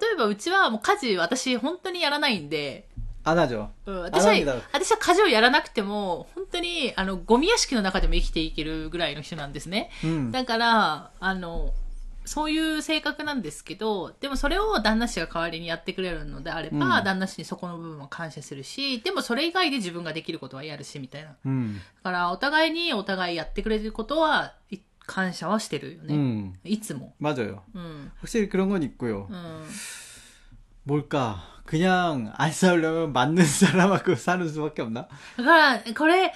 例えばうちはもう家事私本当にやらないんで、あ、なじょ。うん、私は、私は家事をやらなくても、本当に、あの、ゴミ屋敷の中でも生きていけるぐらいの人なんですね。うん、だから、あの、そういう性格なんですけど、でもそれを旦那氏が代わりにやってくれるのであれば、うん、旦那氏にそこの部分は感謝するし、でもそれ以外で自分ができることはやるし、みたいな。うん、だから、お互いにお互いやってくれることは、感謝はしてるよね。 음. いつも。 맞아요. うん。 확실히 그런 건 있고요. うん。 뭘까? 그냥 안 싸우려면 맞는 [laughs] 사람하고 사는 수밖에 없나? だから、これ、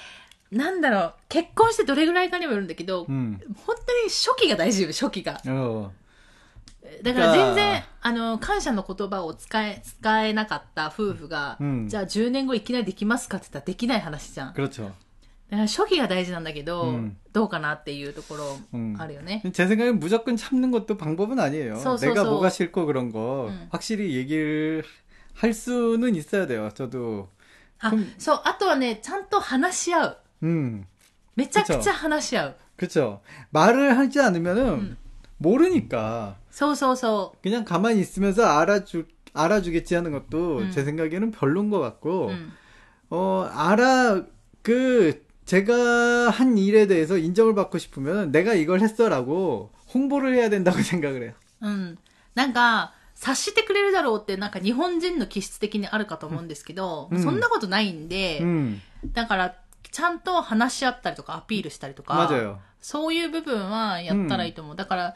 なんだろう、結婚してどれぐらいかにもよるんだけど、 음. 本当に初期が大事よ、初期が。 어. だから全が然、あの、感謝の言葉を使え、使えなかった夫婦が、うんじゃあ10年後いきなりできますかって言ったらできない話じゃん。 だか 그렇죠. ら初期が大事なんだけど、うんどうかなっていうところうんあるよね。 제 생각엔 무조건 참는 것도 방법은 아니에요. 소, 소, 내가 소. 뭐가 싫고 그런 거 음. 확실히 얘기를 할 수는 있어야 돼요. 저도 あうん、そう、あとはね、ちゃんと話し合う。 음 めちゃくちゃ話し合う。 그렇죠. 말을 하지 않으면은 음. 모르니까 そうそうそ 그냥 가만히 있으면서 알아주 알아주겠지 하는 것도 음. 제 생각에는 별론 것 う。 같고 うん。 어 알아 그 제가 한 일에 대해서 인정을 받고 싶으면 내가 이걸 했어라고 홍보를 해야 된다고 생각을 [laughs] 해요. うん。なんか、察してくれるだろうって、なんか日本人の気質的にあるかと思うんですけど、うんそんなことないんで、 음 だから、ちゃんと話し合ったりとかアピールしたりとか、 맞아요. そういう部分はやったらいいと思う。だから、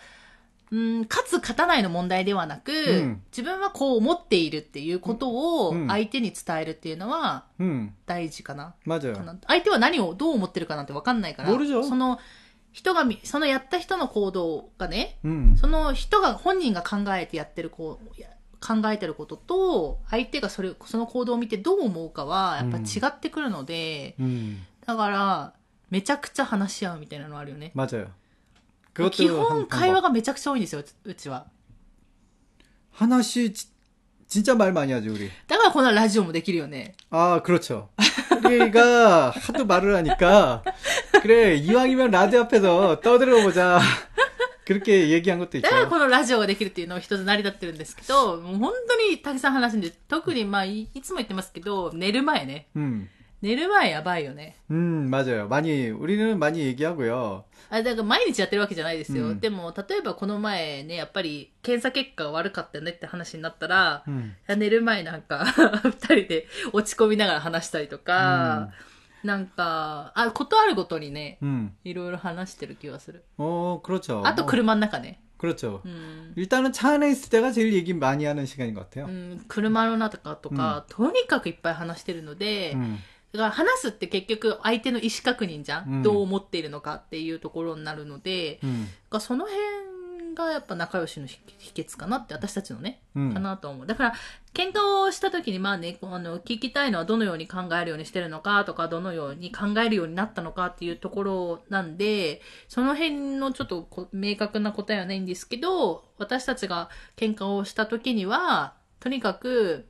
うん、勝つ勝たないの問題ではなく、ん自分はこう思っているっていうことをうん相手に伝えるっていうのは 음 大事かな。 맞아요. かな相手は何をどう思ってるかなんて分かんないから、모르죠 その人がみ、そのやった人の行動がね、 음 その人が、本人が考えてやってるこう、や考えてることと、相手がそれ、その行動を見てどう思うかは、やっぱ違ってくるので、 음 だから、めちゃくちゃ話し合うみたいなのあるよね。 맞아요. 基 그것도 本 한 会話 방법. がめちゃくちゃ多いんですよ、うちうちは。 하나씩 지- 진짜 말 많이 하죠 우리. だからこのラジオもできるよね。 아 그렇죠. 우리가 하도 [laughs] 말을 하니까 그래 이왕이면 라디오 앞에서 떠들어 보자. 그렇게 얘기한 것도 だから 있죠. このラジオができるっていうのは一つ成り立ってるんですけど、もう本当にたくさん話すんで、特にまあい、いつも言ってますけど、寝る前ね。 음, 寝る前やばいよね。 음 맞아요. 많이 우리는 많이 얘기하고요. あ、だから毎日やってるわけじゃないですよ。うんでも、例えばこの前ね、やっぱり検査結果が悪かったよねって話になったら、 음, いや寝る前なんか、[laughs] 二人で落ち込みながら話したりとか、なんか、あ、ことあるごとにね、 음. いろいろ話してる気がする。 어 그렇죠. あと 뭐, 車の中ね。 그렇죠. うん。 일단은 차 안에 있을 때가 제일 얘기 많이 하는 시간인 것 같아요. うん、車の中とか、とにかくいっぱい話してるので、 음, だから話すって結局相手の意思確認じゃん、うんどう思っているのかっていうところになるので、 음, だからその辺がやっぱ仲良しの秘秘訣かなって私たちのね、 음. かなと思う。だから、喧嘩をした時にまあね、あの、聞きたいのはどのように考えるようにしてるのかとか、どのように考えるようになったのかっていうところなんで、その辺のちょっとこ明確な答えはないんですけど、私たちが喧嘩をした時には、とにかく、ん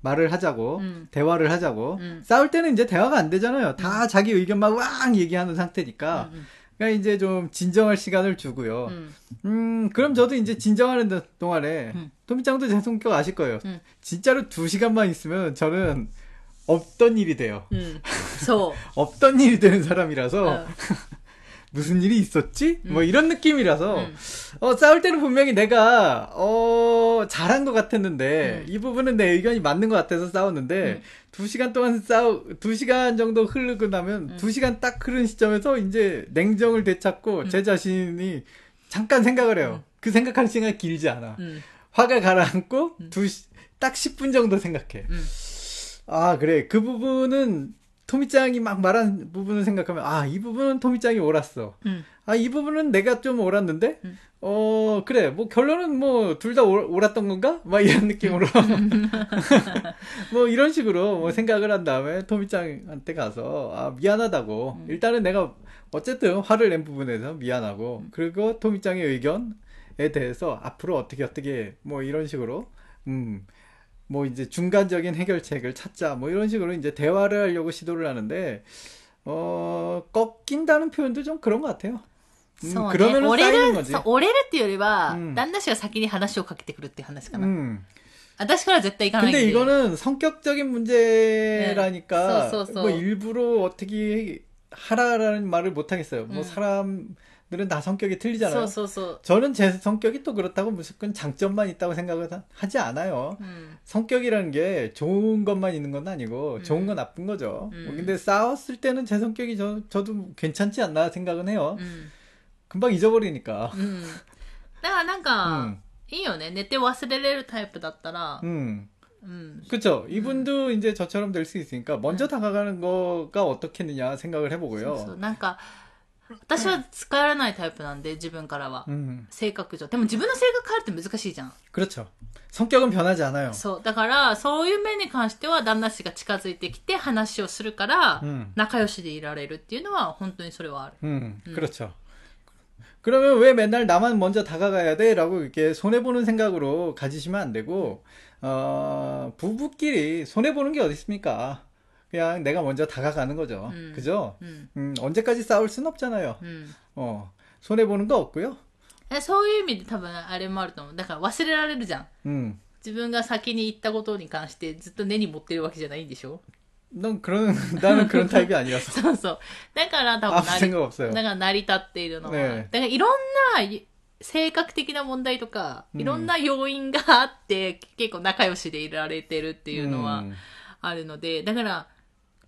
말을 하자고 음. 대화를 하자고 음. 싸울 때는 이제 대화가 안 되잖아요. 다 음. 자기 의견만 왕 얘기하는 상태니까. 음, 음. 그러니까 이제 좀 진정할 시간을 주고요. 음, 음 그럼 저도 이제 진정하는 동안에 도미짱도 제 성격 아실 거예요. 진짜로 두 시간만 있으면 저는 없던 일이 돼요. 음, [laughs] 없던 일이 되는 사람이라서 어. [laughs] 무슨 일이 있었지? 뭐 음. 뭐 이런 느낌이라서 음. 어, 싸울 때는 분명히 내가 어, 잘한 것 같았는데 음. 이 부분은 내 의견이 맞는 것 같아서 싸웠는데 음. 두 시간 동안 싸우 두 시간 정도 흐르고 나면 음. 두 시간 딱 흐른 시점에서 이제 냉정을 되찾고 제 자신이 잠깐 생각을 해요. 그 생각할 시간이 길지 않아. 화가 가라앉고 두 시, 딱 10분 정도 생각해. 아, 그래. 그 부분은 토미짱이 막 말한 부분을 생각하면 아 이 부분은 토미짱이 옳았어. うん。아이 부분은 내가 좀 옳았는데 음. 어 그래 뭐 결론은 뭐 둘 다 옳았던 건가? 막 이런 느낌으로 [laughs] [laughs] 뭐 이런 식으로 뭐 생각을 한 다음에 토미짱한테 가서 아 미안하다고 음. 일단은 내가 어쨌든 화를 낸 부분에서 미안하고 음. 그리고 토미짱의 의견에 대해서 앞으로 어떻게 어떻게 뭐 이런 식으로 음 뭐 이제 중간적인 해결책을 찾자 뭐 이런 식으로 이제 대화를 하려고 시도를 하는데 어 꺾인다는 표현도 좀 그런 것 같아요. 음, そうね。 그러면은 折れ 쌓이는 る、 거지. そう折れるっていうよりは、うん旦那氏が先に話をかけてくるっていう話かな。 음. 私からは絶対行かないん 근데 で。 이거는 성격적인 문제라니까 네. 써, 써, 써. 뭐 일부러 어떻게 하라라는 말을 못 하겠어요. 뭐 음. 사람 들은 다 성격이 そ 틀리잖아요. うそうそう。 저는 제 성격이 또 그렇다고 무조건 장점만 있다고 생각을 하- 하지 않아요. うん。 성격이라는 게 좋은 것만 있는 건 아니고 음. 좋은 건 나쁜 거죠. 음. 뭐 근데 싸웠을 때는 제 성격이 저, 저도 괜찮지 않나 생각은 해요. うん。 금방 잊어버리니까. うん。だからなんか、 음. いいよね。寝て忘れれるタイプだったら、 음. うん。 그쵸. 이분도 이제 저처럼 될 수 있으니까 먼저 다가가는 거가 어떻겠느냐 생각을 そう 해보고요. そう。なんか、 私は使わないタイプなんで、自分からは。 음. 性格上。でも自分の性格変えるって難しいじゃん。 그렇죠. 성격은 변하지 않아요. そう。だから、そういう面に関しては、旦那氏が近づいてきて話をするから、 음. 仲良しでいられるっていうのは、本当にそれはある。 음, 음. 그렇죠. 그러면 왜 맨날 나만 먼저 다가가야 돼? 라고 이렇게 손해보는 생각으로 가지시면 안 되고, 어, 부부끼리 손해보는 게 어디 있습니까? 그냥 내가 먼저 다가가는 거죠. 음. 그죠? うん。 음, 언제까지 싸울 순 없잖아요. うん。 어, 손해보는 거 없고요. えそういう意味で多分あれもあると思う。だから忘れられるじゃん。 음, 自分が先に行ったことに関してずっと根に持ってるわけじゃないんでしょ 넌 그런, 나는 그런 타입이 [laughs] 아니라서. そうそう。だから多分 아무 成り 생각 없어요. だから成り立っているのは、ねだからいろんな性格的な問題とか、うんいろんな要因があって、結構仲良しでいられてるっていうのは 음, あるので、だから、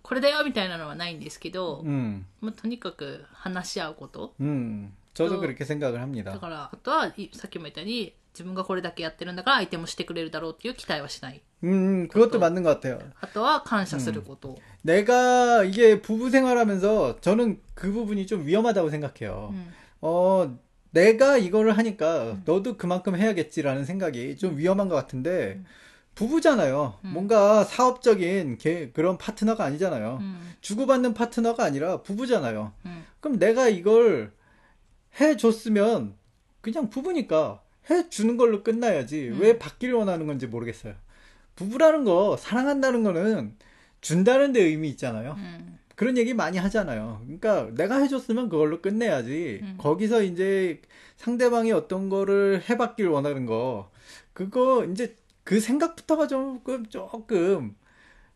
これだよみたいなのはないんですけど、 음, まあ、とにかく話し合うこと。 음. 저도 또- 그렇게 생각을 だ 합니다. から、あとは、いさっきも言ったように、自分がこれだけやってるんだから相手もしてくれるだろうっていう期待はしない。 음, 그것도 맞는 것 같아요. あとは感謝すること。 내가 이게 부부 생활하면서 저는 그 부분이 좀 위험하다고 う 생각해요. ん 어, 내가 이거를 하니까 너도 그만큼 해야겠지라는 생각이 좀 위험한 것 같은데 부부잖아요. 음. 뭔가 사업적인 게, 그런 파트너가 아니잖아요. 음. 주고받는 파트너가 아니라 부부잖아요. 음. 그럼 내가 이걸 해줬으면 그냥 부부니까 해주는 걸로 끝나야지. 음. 왜 받기를 원하는 건지 모르겠어요. 부부라는 거, 사랑한다는 거는 준다는 데 의미 있잖아요. 음. 그런 얘기 많이 하잖아요. 그러니까 내가 해줬으면 그걸로 끝내야지. 음. 거기서 이제 상대방이 어떤 거를 해받길 원하는 거, 그거 이제 그 생각부터가 조금, 조금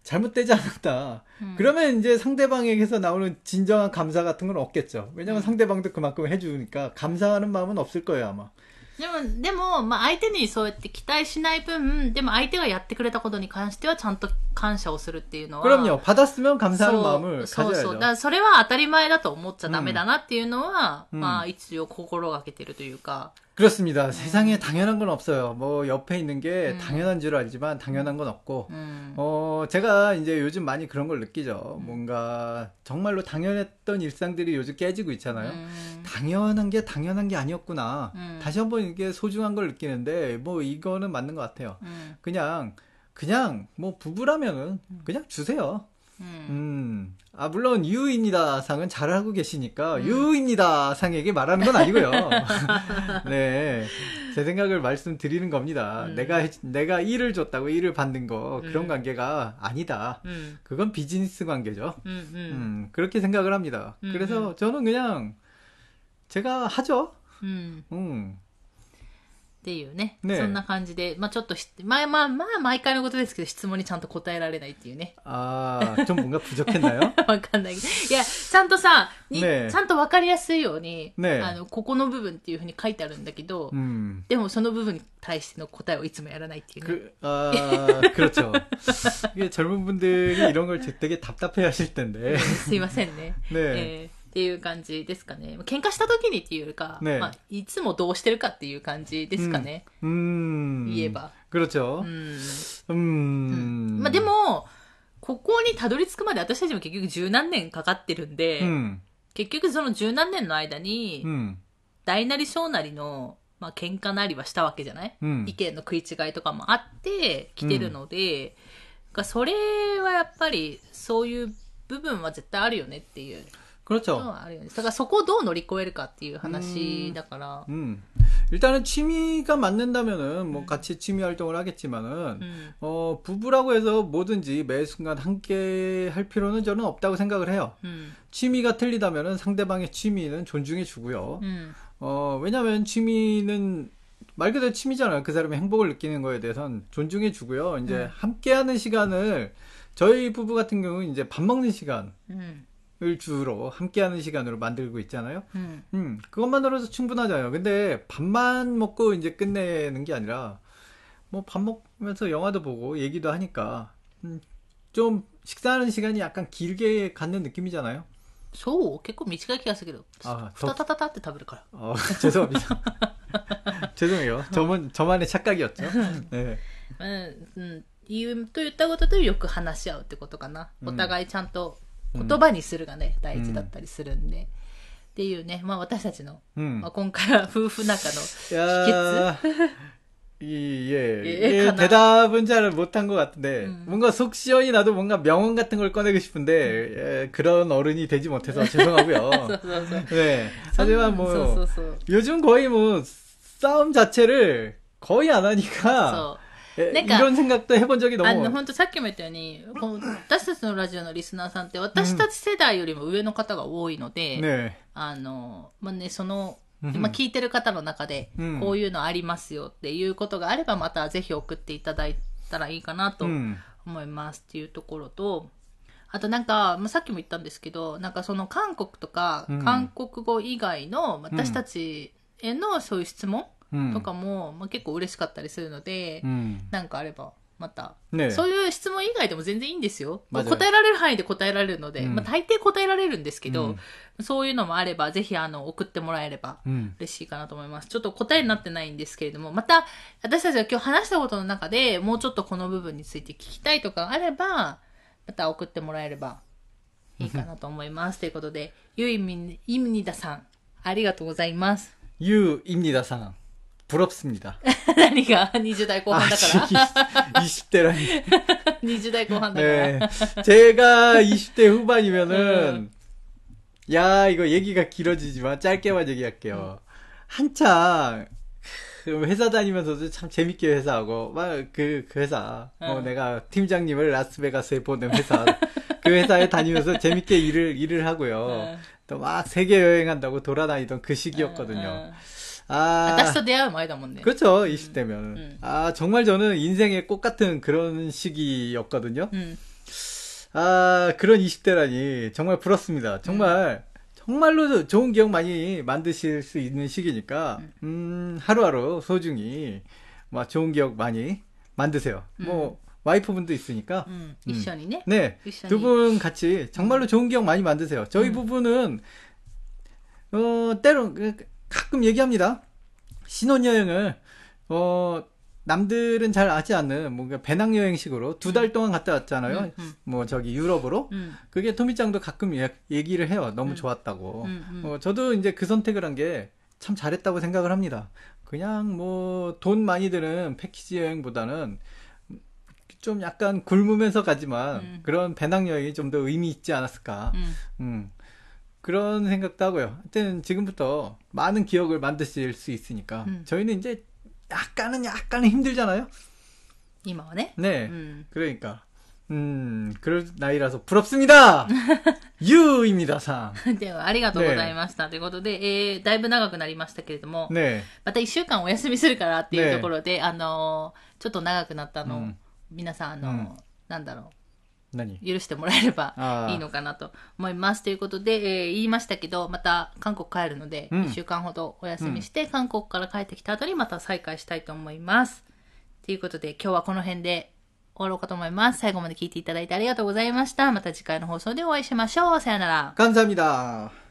잘못되지 않았다. うん。 그러면 이제 상대방에게서 나오는 진정한 감사 같은 건 없겠죠. 왜냐면 음. 상대방도 그만큼 해주니까 감사하는 마음은 없을 거예요, 아마. でも、でも、まあ、相手にそうやって期待しない分、でも相手がやってくれたことに関してはちゃんと感謝をするっていうのは。 그럼요. 받았으면 감사하는 そう 마음을 そうそう。だ 가져야죠. からそれは当たり前だと思っちゃダメだなっていうのは、うんまあ、一応心がけてるというか。 그렇습니다. 네. 세상에 당연한 건 없어요. 뭐 옆에 있는 게 음. 당연한 줄 알지만 당연한 건 없고, 음. 어 제가 이제 요즘 많이 그런 걸 느끼죠. 음. 뭔가 정말로 당연했던 일상들이 요즘 깨지고 있잖아요. 음. 당연한 게 당연한 게 아니었구나. 음. 다시 한번 이게 소중한 걸 느끼는데 뭐 이거는 맞는 것 같아요. 음. 그냥 그냥 뭐 부부라면은 그냥 주세요. 음. 음. 아, 물론, 유입니다 상은 잘하고 계시니까, 음. 유입니다 상에게 말하는 건 아니고요. [laughs] 네. 제 생각을 말씀드리는 겁니다. 음. 내가, 내가 일을 줬다고 일을 받는 거, 음. 그런 관계가 아니다. 음. 그건 비즈니스 관계죠. 음, 그렇게 생각을 합니다. 그래서 저는 그냥, 제가 하죠. 음. っていうね。ねそんな感じで、まあちょっとし、まあまあまあ、毎回のことですけど、質問にちゃんと答えられないっていうね。 아, 좀 뭔가 부족했나요? わかんないけど。いや、ちゃんとさ、にねえちゃんとわかりやすいように、ねえあの、ここの部分っていうふうに書いてあるんだけど、 음. でもその部分に対しての答えをいつもやらないっていうね。 그, 아, 그렇죠. 이게 젊은 분들이 이런 걸 되게 답답해 하실 텐데. すいませんね。 네. えー っていう感じですかね。喧嘩した時にっていうよりか、ねまあ、いつもどうしてるかっていう感じですかね。 음. 言えば。 그렇죠. うん。 음. まあでも、ここ にたどり着くまで私たちも結局十何年かかってるんで、 음, 結局その十何年の間に、 음, 大なり小なりの、まあ、喧嘩なりはしたわけじゃない、 음. 意見の食い違いとかもあって来てるので、がそれはやっぱりそういう部分は絶対あるよねっていうの 그렇죠. はあるよね。だからそこをどう乗り越えるかっていう話だから。 음. 일단은 취미가 맞는다면은 뭐 같이 취미 활동을 하겠지만은 うん。 어, 부부라고 해서 뭐든지 매 순간 함께 할 필요는 저는 없다고 생각을 해요. うん。 취미가 틀리다면은 상대방의 취미는 존중해 주고요. うん。 어, 왜냐면 취미는 말 그대로 취미잖아요. 그 사람의 행복을 느끼는 거에 대해선 존중해 주고요. 이제 음. 함께 하는 시간을 저희 부부 같은 경우는 이제 밥 먹는 시간 을 うん。 주로 함께 하는 시간으로 만들고 있잖아요. うん。 음, 그것만으로도 충분하잖아요. 근데 밥만 먹고 이제 끝내는 게 아니라 뭐 밥 먹으면서 영화도 보고 얘기도 하니까 음, 좀 식사하는 시간이 약간 길게 갖는 느낌이잖아요. そう結構短い気がするけど。あふたたたたって食べるから。 어, 죄송합니다. 죄송해요. 저만 저만의 착각이었죠. 네. うん。うん。言うと言ったこととよく話し合うってことかな。うんお互いちゃんと 言葉にするがね、大事だったりするんで。っていうね、まあ私たちの、 음. まあ、今回は夫婦仲の 야, 이, 예, 예, 예, 가나. 대답은 잘 못한 것 같은데, 음. 뭔가 속 시원히 나도 뭔가 명언 같은 걸 꺼내고 싶은데, 예, 그런 어른이 되지 못해서 죄송하고요. そうそうそう。 네. 하지만 そう 뭐, そうそう。 요즘 거의 뭐, 싸움 자체를 거의 안 하니까, そう。 예, 그러니까 이런 생각도 해본 적이 あの、 너무, 本当さっきも言ったように、この私たちのラジオのリスナーさんって私たち世代よりも上の方が多いので、 네. あの、まあね、その、うんまあ、聞いてる方の中でうん、こういうのありますよっていうことがあれば、またぜひ送っていただいたらいいかなと 음, 思いますっていうところと、あとなんか、まあ、さっきも言ったんですけど、なんかその韓国とかうん、韓国語以外の私たちへのそういう質問 음, とかも、まあ、結構嬉しかったりするので、うん、なんかあればまた、ね、そういう質問以外でも全然いいんですよ、まあ、答えられる範囲で答えられるので、うん、まあ、大抵答えられるんですけど、うん、そういうのもあればぜひあの送ってもらえれば嬉しいかなと思います、うん、ちょっと答えになってないんですけれどもまた私たちが今日話したことの中でもうちょっとこの部分について聞きたいとかあればまた送ってもらえればいいかなと思います。ということでゆいみイミニダさんありがとうございます。ゆうイミニダさん。 부럽습니다. 何が20代後半だから。 20대라니. 20代後半だから。 네. 제가 20대 후반이면은, 야, 이거 얘기가 길어지지만 짧게만 얘기할게요. 한창, 그 회사 다니면서도 참 재밌게 회사하고, 막, 그, 그 회사, 뭐 응. 내가 팀장님을 라스베가스에 보낸 회사, 그 회사에 다니면서 [laughs] 재밌게 일을, 일을 하고요. 응. 또 막 세계 여행한다고 돌아다니던 그 시기였거든요. 아, 아 딱 스터디야 많이 다 뭔데. 그렇죠. 20대면. 음. 음. 아, 정말 저는 인생의 꽃 같은 그런 시기였거든요. 음. 아, 그런 20대라니 정말 부럽습니다. 정말 음. 정말로 좋은 기억 많이 만드실 수 있는 시기니까 음, 음 하루하루 소중히 막 좋은 기억 많이 만드세요. 음. 뭐 와이프분도 있으니까 미션이네. 네, 두 분 같이 정말로 좋은 기억 많이 만드세요. 저희 부부는 어 때론 그, 가끔 얘기합니다. 신혼여행을 어 남들은 잘 아지 않는 뭔가 배낭여행식으로 두달 음. 동안 갔다 왔잖아요. 음, 음. 뭐 저기 유럽으로. 음. 그게 토미짱도 가끔 얘기를 해요. 너무 음. 좋았다고. 음, 어, 저도 이제 그 선택을 한 게 참 잘했다고 생각을 합니다. 그냥 뭐 돈 많이 드는 패키지 여행보다는 좀 약간 굶으면서 가지만 그런 배낭여행이 좀 더 의미 있지 않았을까. 음. 그런 생각도 하고요. 하여튼 지금부터 많은 기억을 만드실 수 있으니까 음. 저희는 이제 약간은 약간은 힘들잖아요. 今はね。 네. うん。 그러니까 음, 그럴 나이라서 부럽습니다. [laughs] 유입니다, 상. では、ありがとうございました。ということで、えー、だいぶ長くなりましたけれども、 네. また一週間お休みするからっていうねところで、あのーちょっと長くなったのを、うん皆さん、あのーうんなんだろ 何う、 許してもらえればあーいいのかなと思います。ということで、えー言いましたけど、また韓国帰るので、うん一週間ほどお休みして、韓国から帰ってきた後にまた再開したいと思います。ということで、今日はこの辺で終わろうかと思います。最後まで聞いていただいてありがとうございました。また次回の放送でお会いしましょう。さよなら。 감사합니다.